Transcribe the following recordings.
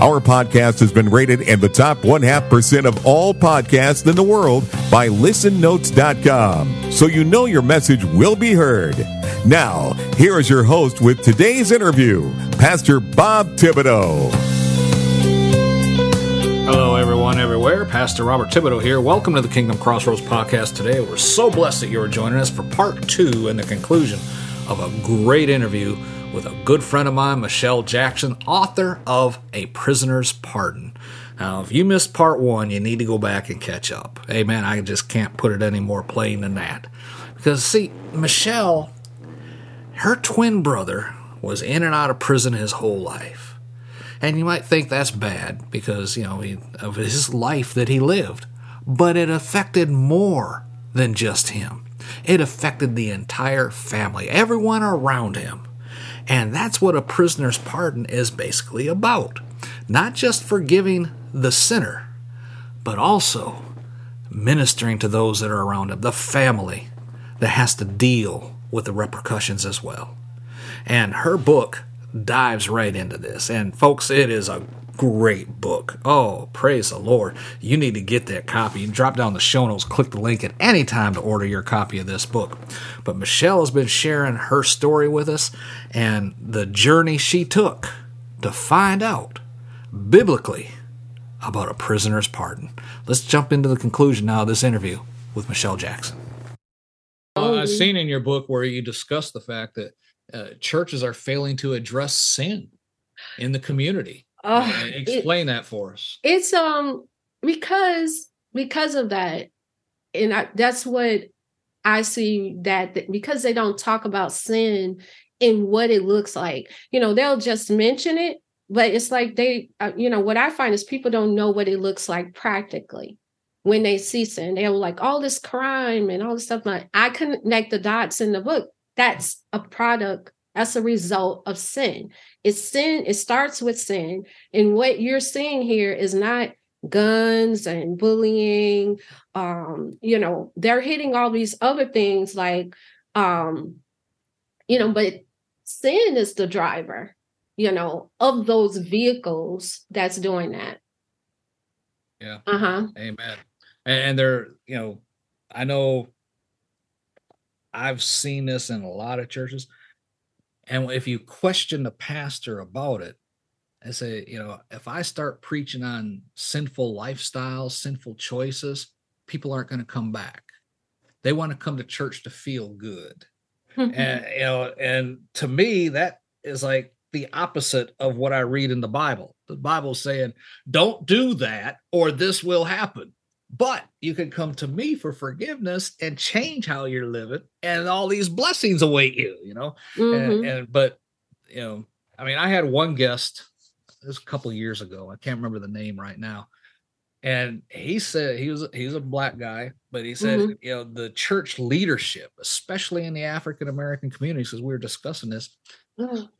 Our podcast has been rated in the top one half percent of all podcasts in the world by listennotes.com. So you know your message will be heard. Now, here is your host with today's interview, Pastor Bob Thibodeau. Hello, everyone, everywhere. Pastor Robert Thibodeau here. Welcome to the Kingdom Crossroads podcast today. We're so blessed that you are joining us for part two and the conclusion of a great interview with a good friend of mine, Michelle Jackson, author of A Prisoner's Pardon. Now, if you missed part one, you need to go back and catch up. Amen. I just can't put it any more plain than that. Because, see, Michelle, her twin brother was in and out of prison his whole life. And you might think that's bad because, you know, he, of his life that he lived. But it affected more than just him. It affected the entire family, everyone around him. And that's what a prisoner's pardon is basically about. Not just forgiving the sinner, but also ministering to those that are around him, the family that has to deal with the repercussions as well. And her book dives right into this. And folks, it is a great book. Oh, praise the Lord. You need to get that copy. You drop down the show notes, click the link at any time to order your copy of this book. But Michelle has been sharing her story with us and the journey she took to find out biblically about a prisoner's pardon. Let's jump into the conclusion now of this interview with Michelle Jackson. Uh, I've seen in your book where you discuss the fact that uh, churches are failing to address sin in the community uh, explain it, that for us. It's um because because of that, and I, that's what I see that because they don't talk about sin and what it looks like. You know, they'll just mention it, but it's like they, uh, you know, what I find is people don't know what it looks like practically when they see sin. They're like all this crime and all this stuff. Like I connect the dots in the book. That's a product as a result of sin. It's sin, it starts with sin. And what you're seeing here is not guns and bullying. Um, you know, they're hitting all these other things like um, you know, but sin is the driver, you know, of those vehicles that's doing that. Yeah. Uh-huh. Amen. And they're, you know, I know I've seen this in a lot of churches and if you question the pastor about it, and say, you know, if I start preaching on sinful lifestyles, sinful choices, people aren't going to come back. They want to come to church to feel good. and you know, and to me, that is like the opposite of what I read in the Bible. The Bible's saying, don't do that or this will happen. But you can come to me for forgiveness and change how you're living, and all these blessings await you, you know. Mm-hmm. And, and, but you know, I mean, I had one guest this a couple years ago. I can't remember the name right now. And he said he was he's a black guy, but he said, mm-hmm. you know, the church leadership, especially in the African American communities, as we were discussing this,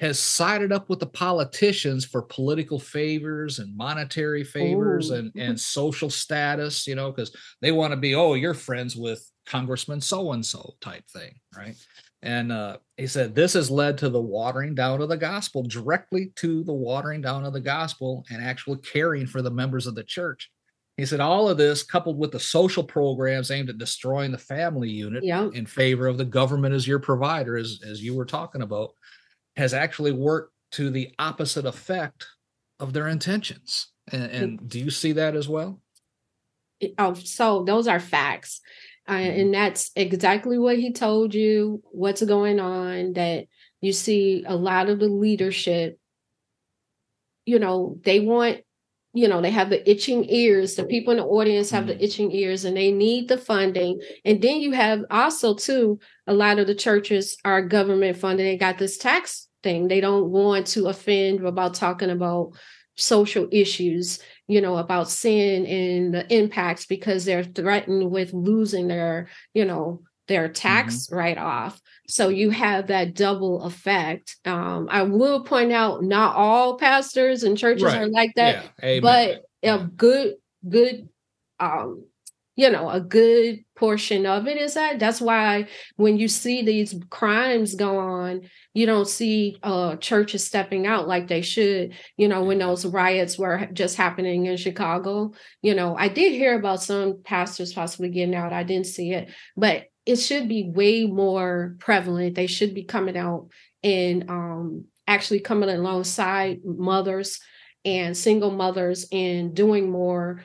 has sided up with the politicians for political favors and monetary favors and, and social status, you know, because they want to be, oh, you're friends with Congressman so and so type thing, right? And uh, he said this has led to the watering down of the gospel, directly to the watering down of the gospel and actually caring for the members of the church. He said all of this, coupled with the social programs aimed at destroying the family unit yeah. in favor of the government as your provider, as, as you were talking about, has actually worked to the opposite effect of their intentions. And, and do you see that as well? Oh, so those are facts. Uh, mm-hmm. and that's exactly what he told you, what's going on, that you see a lot of the leadership, you know, they want you know they have the itching ears the people in the audience have mm-hmm. the itching ears and they need the funding and then you have also too a lot of the churches are government funded they got this tax thing. They don't want to offend about talking about social issues, you know, about sin and the impacts because they're threatened with losing their, you know, their tax mm-hmm. write off. So you have that double effect. Um, I will point out not all pastors and churches right. are like that, yeah. but a good, good um, you know a good portion of it is that? That's why when you see these crimes go on you don't see uh churches stepping out like they should you know when those riots were just happening in chicago. You know i did hear about some pastors possibly getting out. I didn't see it but it should be way more prevalent. They should be coming out and um actually coming alongside mothers and single mothers and doing more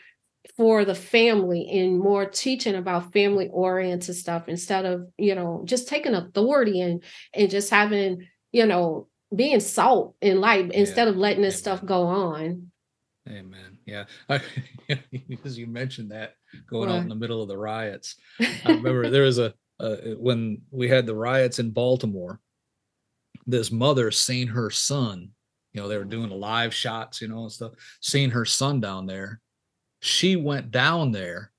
for the family and more teaching about family oriented stuff instead of you know just taking authority and and just having you know being salt in life yeah. instead of letting this Amen. stuff go on Amen. Yeah, because you mentioned that going on in the middle of the riots. I remember there was a uh, when we had the riots in Baltimore. This mother seen her son. You know, they were doing live shots, you know, and stuff. Seeing her son down there, she went down there,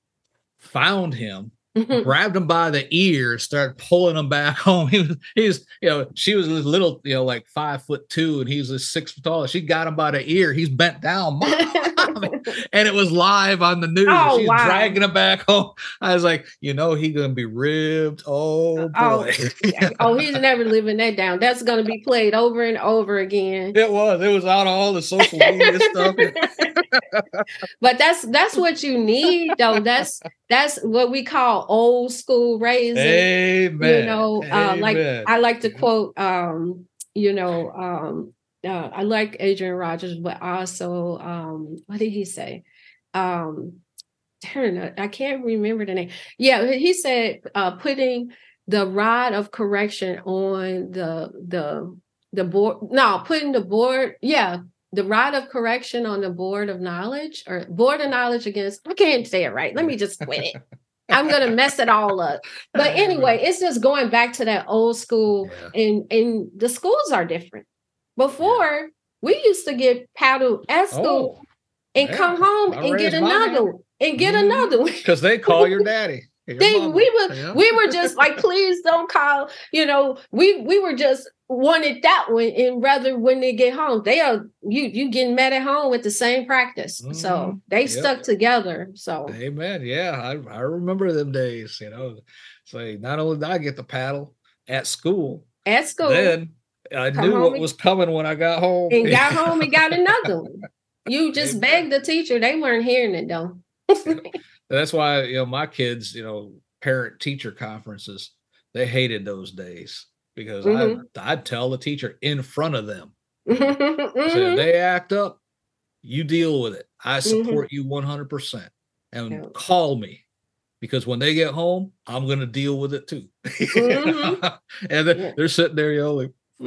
found him. Mm-hmm. grabbed him by the ear, started pulling him back home. He was, he was, you know, she was a little, you know, like five foot two, and he was a six foot tall. She got him by the ear. He's bent down, and it was live on the news. Oh, She's wow. dragging him back home. I was like, you know, he's gonna be ribbed. Oh, oh boy. Oh, oh, he's never living that down. That's gonna be played over and over again. It was. It was out of all the social media stuff. but that's that's what you need, though. That's that's what we call old school raising. Amen. You know, uh, like I like to quote, um, you know, um, uh, I like Adrian Rogers, but also, um, what did he say? Um, I can't remember the name. Yeah, he said uh, putting the rod of correction on the the the board. No, putting the board. Yeah, the rod of correction on the board of knowledge or board of knowledge against. I can't say it right. Let me just quit it. I'm gonna mess it all up. But anyway, it's just going back to that old school, yeah. and and the schools are different. Before we used to get paddled at school oh, and yeah. come home I and get another and get mm-hmm. another one because they call your daddy. They, we were yeah. we were just like, please don't call. You know, we we were just wanted that one, and rather when they get home, they are you you getting mad at home with the same practice. Mm-hmm. So they yep. stuck together. So amen. Yeah, I I remember them days. You know, say not only did I get the paddle at school, at school, then I knew what and, was coming when I got home. And got home and got another one. You just begged the teacher. They weren't hearing it though. That's why you know my kids, you know, parent teacher conferences, they hated those days because mm-hmm. I I'd tell the teacher in front of them. mm-hmm. so if they act up, you deal with it. I mm-hmm. support mm-hmm. you 100%. And yeah. call me because when they get home, I'm going to deal with it too. Mm-hmm. and then yeah. they're sitting there yelling,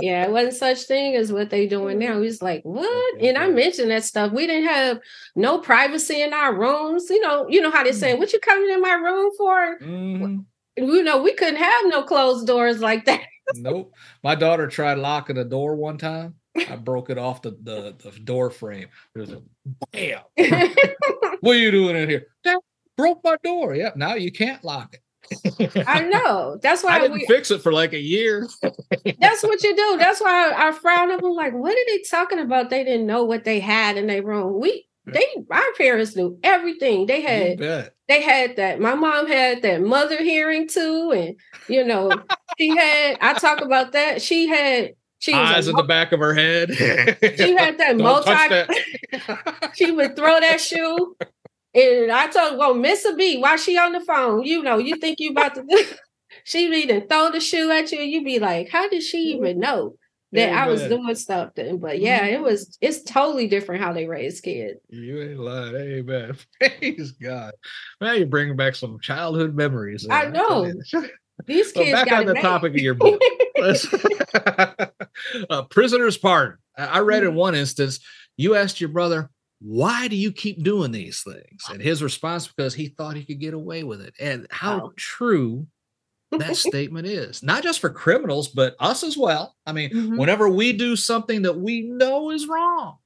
yeah, it wasn't such thing as what they doing now. He's like, what? And I mentioned that stuff. We didn't have no privacy in our rooms. You know, you know how they say, mm. "What you coming in my room for?" Mm-hmm. You know, we couldn't have no closed doors like that. nope. My daughter tried locking a door one time. I broke it off the, the, the door frame. There's a bam. what are you doing in here? That broke my door. Yep. Now you can't lock it. I know. That's why I didn't we, fix it for like a year. that's what you do. That's why I, I frown up. I'm like, what are they talking about? They didn't know what they had in their room. We they our parents knew everything. They had they had that. My mom had that mother hearing too, and you know, she had I talk about that. She had she eyes in the back of her head. she had that multi. That. she would throw that shoe and I told well, Miss B, why she on the phone? You know, you think you about to she be to throw the shoe at you, and you be like, how did she even know that. I was doing something? But yeah, it mm-hmm. was it's totally different how they raise kids. You ain't lying. Amen. Praise God. Man, you're bringing back some childhood memories. I know. These kids well, back on the topic of your book. uh, prisoner's pardon. I read in mm-hmm. one instance, you asked your brother, why do you keep doing these things? And his response, because he thought he could get away with it. And how wow. true that statement is. Not just for criminals, but us as well. I mean, mm-hmm. whenever we do something that we know is wrong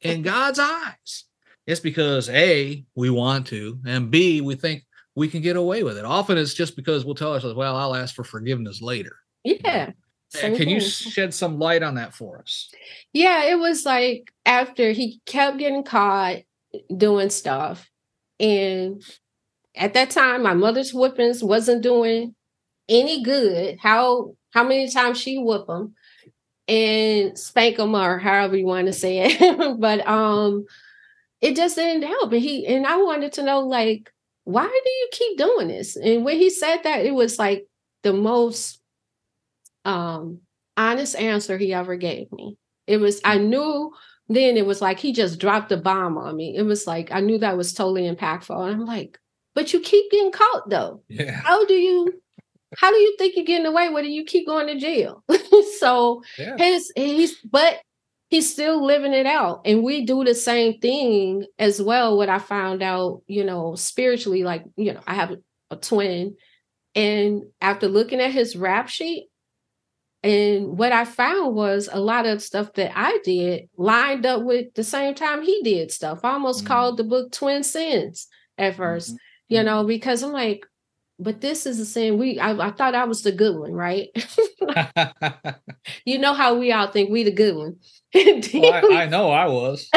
in God's eyes, it's because A, we want to, and B, we think we can get away with it. Often it's just because we'll tell ourselves, well, I'll ask for forgiveness later. Yeah. Can thing. you shed some light on that for us? Yeah, it was like after he kept getting caught doing stuff. And at that time, my mother's whippings wasn't doing any good. How how many times she whip them and spank them or however you want to say it. but um it just didn't help. And he and I wanted to know like why do you keep doing this? And when he said that, it was like the most um honest answer he ever gave me. It was I knew then it was like he just dropped a bomb on me. It was like I knew that was totally impactful. And I'm like, but you keep getting caught though. Yeah. How do you how do you think you're getting away with it? You keep going to jail. so yeah. his he's but he's still living it out. And we do the same thing as well. What I found out, you know, spiritually, like, you know, I have a twin. And after looking at his rap sheet, and what I found was a lot of stuff that I did lined up with the same time he did stuff. I almost mm-hmm. called the book Twin Sins at 1st mm-hmm. you know, mm-hmm. because I'm like, but this is the same. We I, I thought I was the good one, right? you know how we all think we the good one. well, I, I, know I was.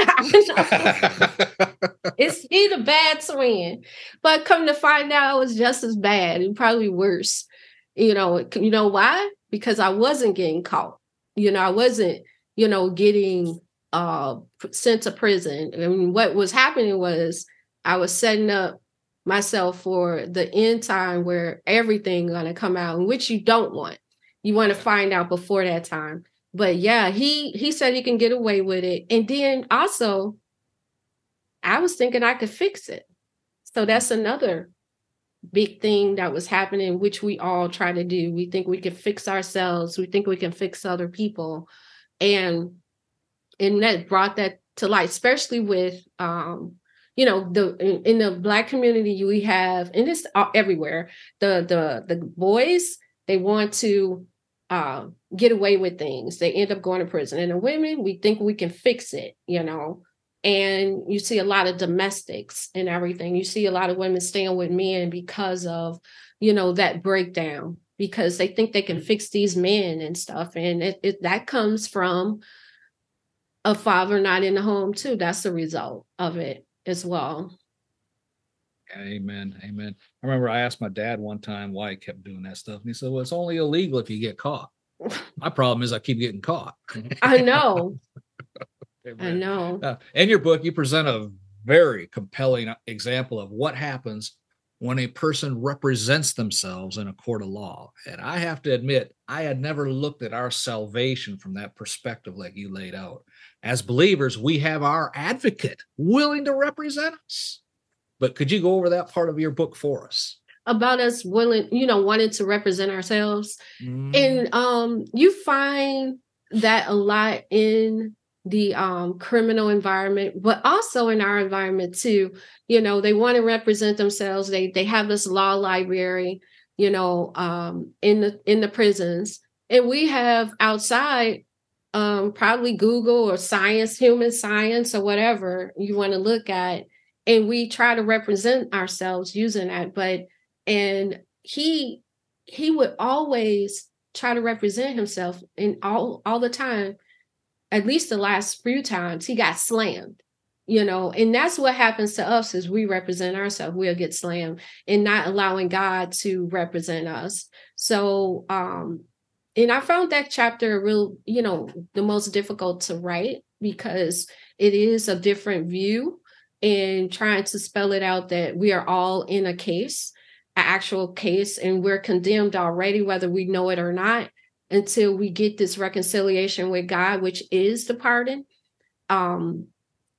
it's he the bad twin, but come to find out, it was just as bad and probably worse. You know, you know why? because I wasn't getting caught. You know, I wasn't, you know, getting uh sent to prison. And what was happening was I was setting up myself for the end time where everything gonna come out, which you don't want. You want to find out before that time. But yeah, he he said he can get away with it. And then also, I was thinking I could fix it. So that's another big thing that was happening, which we all try to do. We think we can fix ourselves, we think we can fix other people. And and that brought that to light, especially with um, you know, the in, in the black community we have, and it's everywhere, the the the boys, they want to uh, get away with things. They end up going to prison. And the women, we think we can fix it, you know and you see a lot of domestics and everything. You see a lot of women staying with men because of you know that breakdown because they think they can fix these men and stuff. And it, it that comes from a father not in the home too. That's the result of it as well. Amen amen. I remember i asked my dad one time why he kept doing that stuff and he said well it's only illegal if you get caught. My problem is i keep getting caught. I know I know. Uh, in your book, you present a very compelling example of what happens when a person represents themselves in a court of law. And I have to admit, I had never looked at our salvation from that perspective like you laid out. As believers, we have our advocate willing to represent us. But could you go over that part of your book for us? About us willing, you know, wanting to represent ourselves. Mm. And um you find that a lot in the um, criminal environment, but also in our environment too. You know, they want to represent themselves. They they have this law library, you know, um, in the in the prisons, and we have outside um, probably Google or science, human science, or whatever you want to look at, and we try to represent ourselves using that. But and he he would always try to represent himself in all all the time at least the last few times he got slammed you know and that's what happens to us as we represent ourselves. We'll get slammed and not allowing god to represent us. So um and i found that chapter real you know the most difficult to write because it is a different view and trying to spell it out that we are all in a case an actual case and we're condemned already whether we know it or not until we get this reconciliation with God, which is the pardon. Um,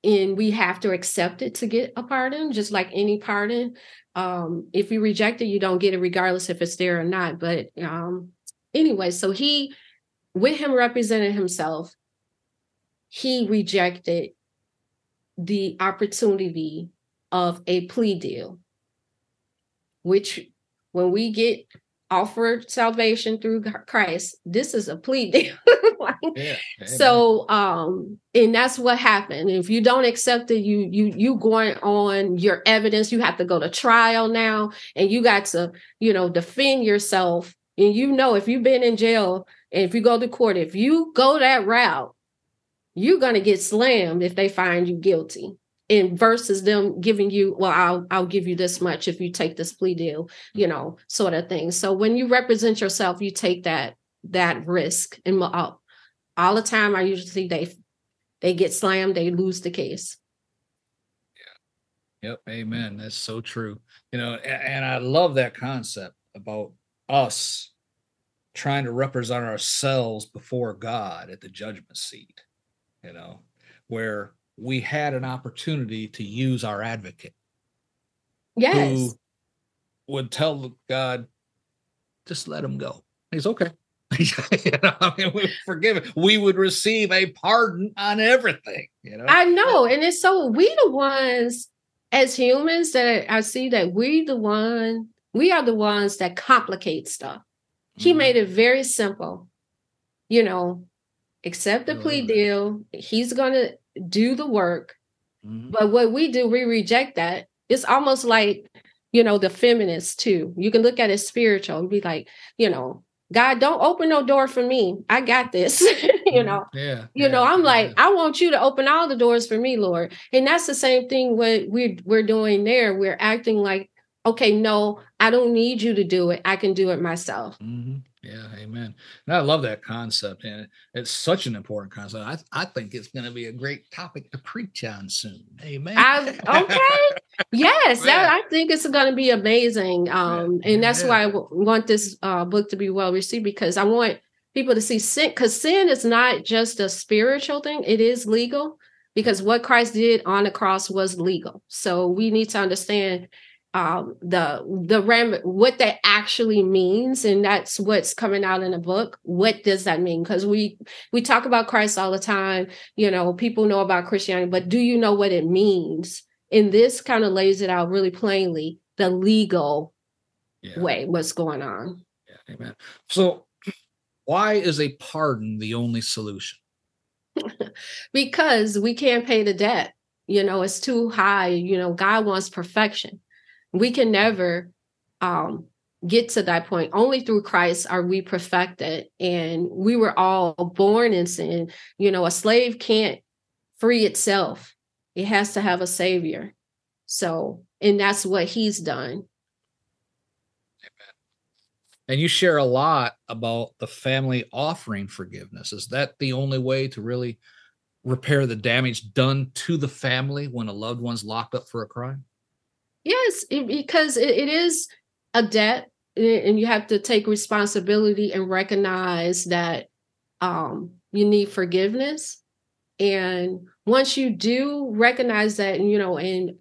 and we have to accept it to get a pardon, just like any pardon. Um, if you reject it, you don't get it, regardless if it's there or not. But um, anyway, so he, with him representing himself, he rejected the opportunity of a plea deal, which when we get offered salvation through Christ. This is a plea deal. like, yeah, so um and that's what happened. If you don't accept it, you you you going on your evidence, you have to go to trial now and you got to, you know, defend yourself. And you know if you've been in jail and if you go to court, if you go that route, you're going to get slammed if they find you guilty in versus them giving you well i'll i'll give you this much if you take this plea deal you mm-hmm. know sort of thing. So when you represent yourself you take that that risk and all, all the time i usually see they they get slammed they lose the case. Yeah. Yep amen. That's so true. You know and, and i love that concept about us trying to represent ourselves before god at the judgment seat you know where we had an opportunity to use our advocate. Yes. Who would tell God, just let him go. He's okay. you know, I mean, we forgive it. We would receive a pardon on everything. You know, I know, and it's so we the ones as humans that I see that we the one we are the ones that complicate stuff. He mm-hmm. made it very simple. You know, accept the plea deal. He's gonna do the work. Mm-hmm. But what we do, we reject that. It's almost like, you know, the feminists too. You can look at it spiritual and be like, you know, God, don't open no door for me. I got this. you mm-hmm. know, yeah. You yeah, know, I'm like, I want you to open all the doors for me, Lord. And that's the same thing what we're we're doing there. We're acting like, okay, no, I don't need you to do it. I can do it myself. Mm-hmm. Yeah, amen. And I love that concept, and it's such an important concept. I, I think it's going to be a great topic to preach on soon. Amen. I, okay. yes, that, I think it's going to be amazing. Um, and that's yeah. why I w- want this uh, book to be well received because I want people to see sin because sin is not just a spiritual thing; it is legal. Because what Christ did on the cross was legal. So we need to understand um, the the ram what that actually means and that's what's coming out in the book. What does that mean? Because we we talk about christ all the time you know people know about christianity but do you know what it means? And this kind of lays it out really plainly the legal yeah. way what's going on. Yeah amen. So why is a pardon the only solution? Because we can't pay the debt. You know it's too high you know god wants perfection we can never um, get to that point. Only through Christ are we perfected. And we were all born in sin. You know, a slave can't free itself, it has to have a savior. So, and that's what he's done. And you share a lot about the family offering forgiveness. Is that the only way to really repair the damage done to the family when a loved one's locked up for a crime? Yes, because it is a debt, and you have to take responsibility and recognize that um, you need forgiveness. And once you do recognize that, you know, and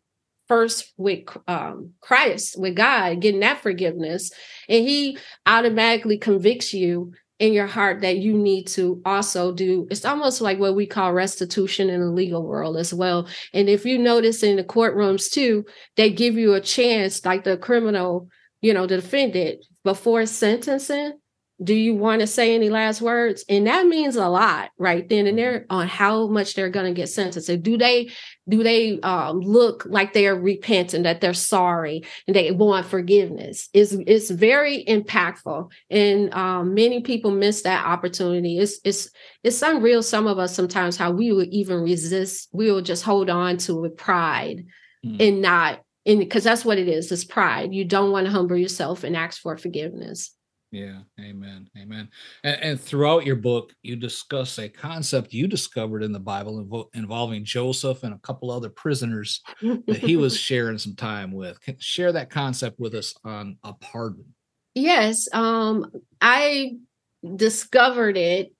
first with um, Christ, with God, getting that forgiveness, and He automatically convicts you in your heart that you need to also do. It's almost like what we call restitution in the legal world as well. And if you notice in the courtrooms too they give you a chance like the criminal you know the defendant before sentencing do you want to say any last words? And that means a lot right then and there on how much they're going to get sentenced. Do they do they um, look like they're repentant that they're sorry and they want forgiveness? It's, it's very impactful. And um, many people miss that opportunity. It's it's it's unreal some of us sometimes how we would even resist we will just hold on to with pride mm. and not and because that's what it is it's pride. You don't want to humble yourself and ask for forgiveness yeah, amen, amen. And, and, throughout your book, you discuss a concept you discovered in the Bible invo- involving Joseph and a couple other prisoners that he was sharing some time with. Can share that concept with us on a pardon. Yes, um, I discovered it.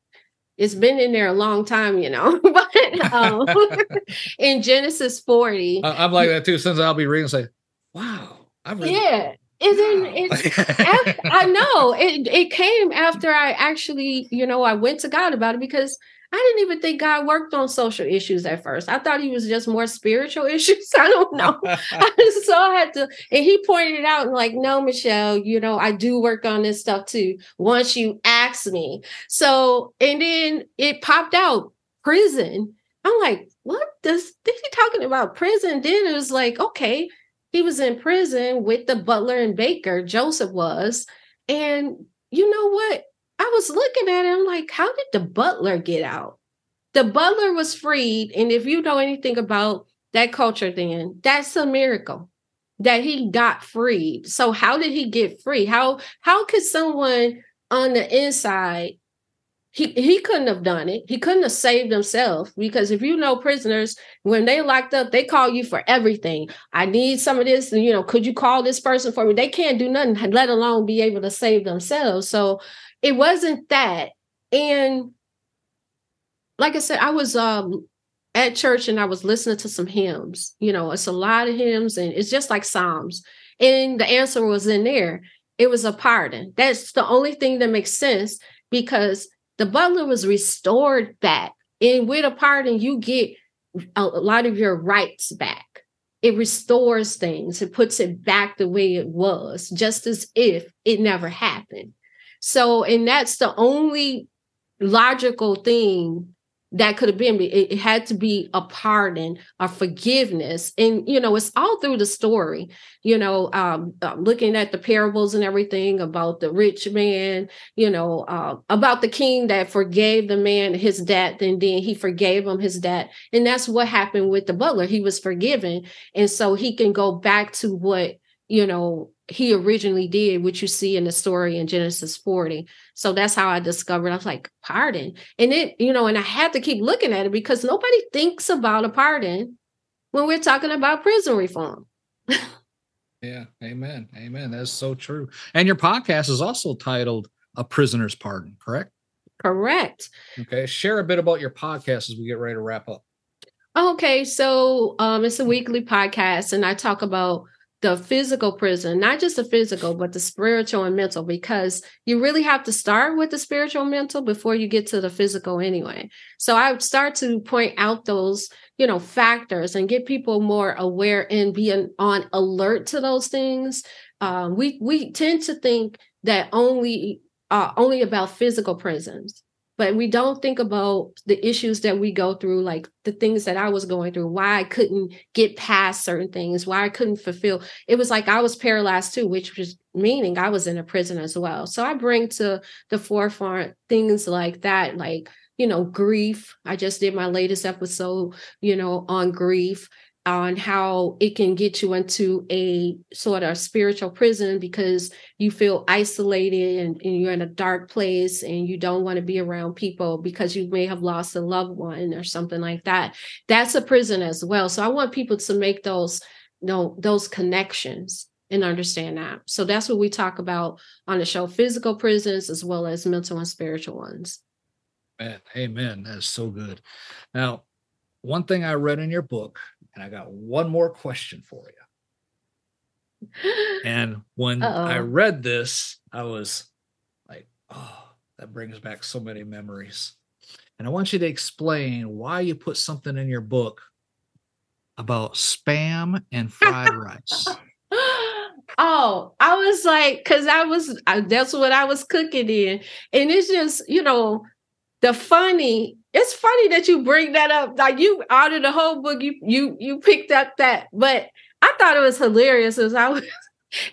It's been in there a long time, you know, but um, in Genesis 40. I, am like that too. Since I'll be reading, say, wow, I really, yeah, isn't it? I know it. It came after I actually, you know, I went to God about it because I didn't even think God worked on social issues at first. I thought he was just more spiritual issues. I don't know. so I had to, and he pointed it out and like, no, Michelle, you know, I do work on this stuff too. Once you ask me. So, and then it popped out prison. I'm like, what does is he talking about prison? Then it was like, okay, he was in prison with the butler and baker, Joseph was. And you know what? I was looking at him like, how did the butler get out? The butler was freed. And if you know anything about that culture, then that's a miracle that he got freed. So how did he get free? How how could someone on the inside he he couldn't have done it. He couldn't have saved himself because if you know prisoners, when they locked up, they call you for everything. I need some of this, you know, could you call this person for me? They can't do nothing, let alone be able to save themselves. So it wasn't that. And like I said, I was um at church and I was listening to some hymns. You know, it's a lot of hymns, and it's just like Psalms. And the answer was in there. It was a pardon. That's the only thing that makes sense because the butler was restored back. And with a pardon, you get a lot of your rights back. It restores things, it puts it back the way it was, just as if it never happened. So, and that's the only logical thing that could have been it, had to be a pardon a forgiveness. And you know it's all through the story. You know um, uh, looking at the parables and everything about the rich man you know uh, about the king that forgave the man his debt and then he forgave him his debt. And that's what happened with the butler. He was forgiven. And so he can go back to what you know he originally did, which you see in the story in Genesis 40. So that's how I discovered. I was like, pardon. And it, you know, and I had to keep looking at it because nobody thinks about a pardon when we're talking about prison reform. yeah. Amen. Amen. That's so true. And your podcast is also titled A Prisoner's Pardon, correct? Correct. Okay. Share a bit about your podcast as we get ready to wrap up. Okay. So um, it's a weekly podcast, and I talk about the physical prison, not just the physical, but the spiritual and mental, because you really have to start with the spiritual and mental before you get to the physical anyway. So I would start to point out those, you know, factors and get people more aware and be on alert to those things. Um, we we tend to think that only uh, only about physical prisons, but we don't think about the issues that we go through like the things that i was going through why i couldn't get past certain things why i couldn't fulfill. It was like i was paralyzed too which was meaning i was in a prison as well. So i bring to the forefront things like that like you know grief. I just did my latest episode you know on grief on how it can get you into a sort of spiritual prison because you feel isolated and, and, you're in a dark place and you don't want to be around people because you may have lost a loved one or something like that. That's a prison as well. So I want people to make those you know, those connections and understand that. So that's what we talk about on the show physical prisons as well as mental and spiritual ones. Man, amen. That's so good. Now, one thing I read in your book and I got one more question for you. And when Uh-oh. I read this, I was like, oh, that brings back so many memories. And I want you to explain why you put something in your book about spam and fried rice. Oh, I was like, because I was, I, that's what I was cooking in. And it's just, you know, the funny it's funny that you bring that up. Like you out of the whole book, you you you picked up that, but I thought it was hilarious as I was.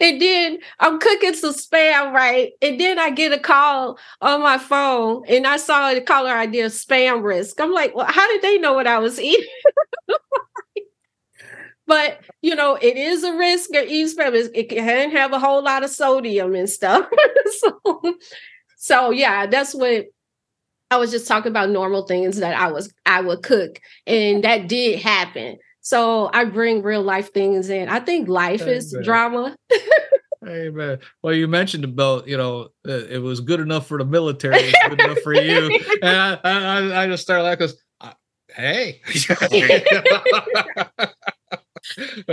And then I'm cooking some spam, right? And then I get a call on my phone and I saw the caller ID of spam risk. I'm like, well, how did they know what I was eating? but you know, it is a risk of eating spam. It can have a whole lot of sodium and stuff. so, so yeah, that's what I was just talking about normal things that I was I would cook, and that did happen. So I bring real life things in. I think life Amen. is drama. Amen. Well, you mentioned about you know it was good enough for the military, it's good enough for you, and I, I, I just started laughing because, hey.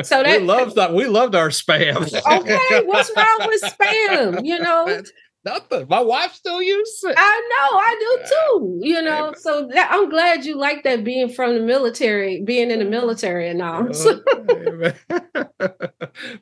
so that, we loved that we loved our spam. okay, what's wrong with spam? You know, Nothing. My wife still uses it. I know, I do too. You know, Amen. so that, I'm glad you like that being from the military, being in the military and all.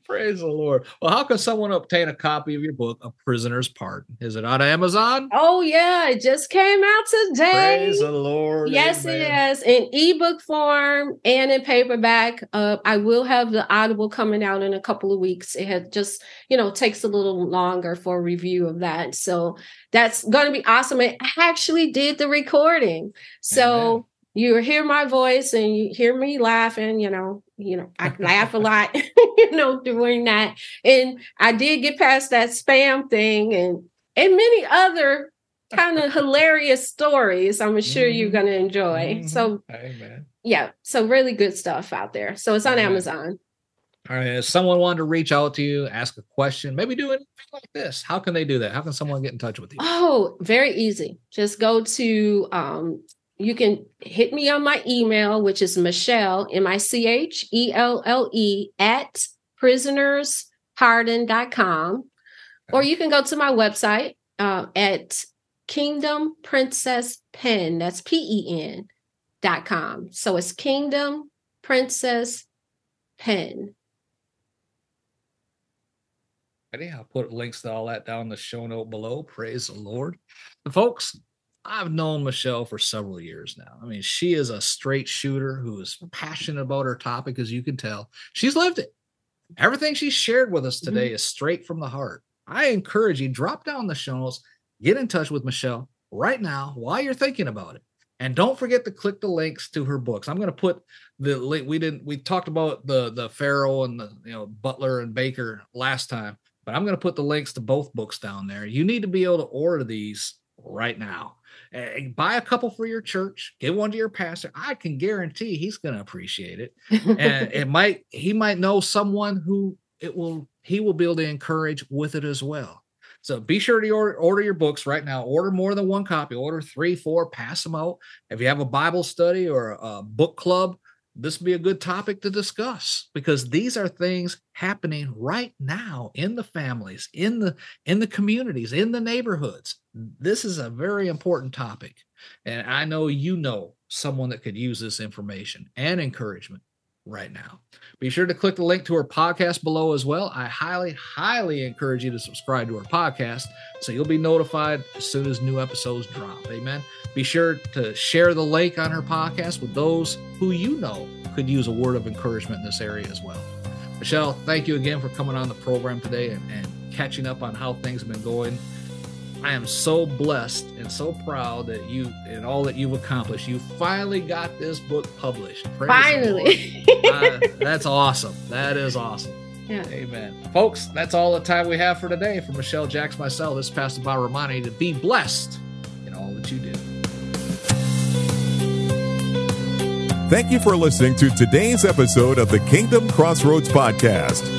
Praise the Lord. Well, how can someone obtain a copy of your book, A Prisoner's Pardon? Is it on Amazon? Oh yeah, it just came out today. Praise the Lord. Yes, Amen. it is in ebook form and in paperback. Uh, I will have the Audible coming out in a couple of weeks. It had just, you know, takes a little longer for review of that that. So that's going to be awesome. I actually did the recording. So Amen. you hear my voice and you hear me laughing, you know, you know, I laugh a lot, you know, doing that. And I did get past that spam thing and and many other kind of hilarious stories I'm sure mm-hmm. you're going to enjoy. Mm-hmm. So Amen. Yeah, so really good stuff out there. So it's on Amen. Amazon. All right. If someone wanted to reach out to you, ask a question, maybe do anything like this, how can they do that? How can someone get in touch with you? Oh, very easy. Just go to, um, you can hit me on my email, which is Michelle, M I C H E L L E, at prisonerspardon.com. Okay. Or you can go to my website uh, at Kingdom Princess Pen, that's P E N dot com. So it's Kingdom Princess Pen I'll put links to all that down in the show note below. Praise the Lord. And folks, I've known Michelle for several years now. I mean, she is a straight shooter who is passionate about her topic, as you can tell. She's lived it. Everything she shared with us today mm-hmm. is straight from the heart. I encourage you, drop down the show notes, get in touch with Michelle right now while you're thinking about it. And don't forget to click the links to her books. I'm going to put the link. We didn't. We talked about the the Pharaoh and the you know Butler and Baker last time but I'm going to put the links to both books down there. You need to be able to order these right now. Uh, buy a couple for your church, give one to your pastor. I can guarantee he's going to appreciate it. and it might, he might know someone who it will, he will be able to encourage with it as well. So be sure to order, order your books right now. Order more than one copy. Order three, four, pass them out. If you have a Bible study or a book club, this would be a good topic to discuss because these are things happening right now in the families in the in the communities in the neighborhoods. This is a very important topic. And i know you know someone that could use this information and encouragement right now. Be sure to click the link to her podcast below as well. I highly, highly encourage you to subscribe to her podcast so you'll be notified as soon as new episodes drop. Amen. Be sure to share the link on her podcast with those who you know could use a word of encouragement in this area as well. Michelle, thank you again for coming on the program today and, and catching up on how things have been going I am so blessed and so proud that you and all that you've accomplished. You finally got this book published. Praise finally. uh, that's awesome. That is awesome. Yeah. Amen. Folks, that's all the time we have for today. For Michelle Jacks, myself, this is Pastor Bob Romani to be blessed in all that you do. Thank you for listening to today's episode of the Kingdom Crossroads Podcast.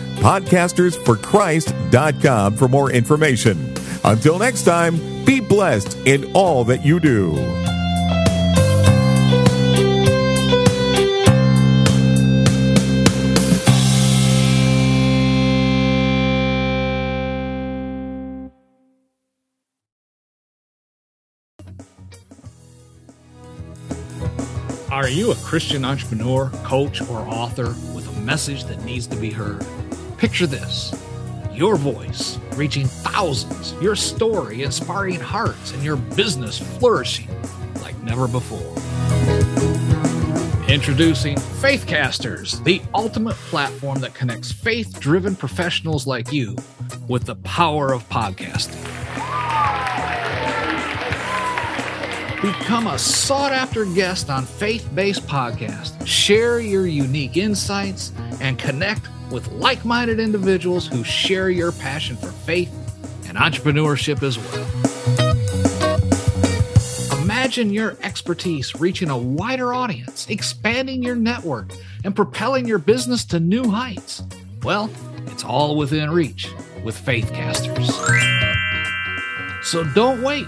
podcastersforchrist.com for more information. Until next time, be blessed in all that you do. Are you a Christian entrepreneur, coach, or author with a message that needs to be heard? Picture this your voice reaching thousands, your story inspiring hearts, and your business flourishing like never before. Introducing Faithcasters, the ultimate platform that connects faith driven professionals like you with the power of podcasting. Become a sought after guest on faith based podcasts. Share your unique insights and connect with like minded individuals who share your passion for faith and entrepreneurship as well. Imagine your expertise reaching a wider audience, expanding your network, and propelling your business to new heights. Well, it's all within reach with Faithcasters. So don't wait.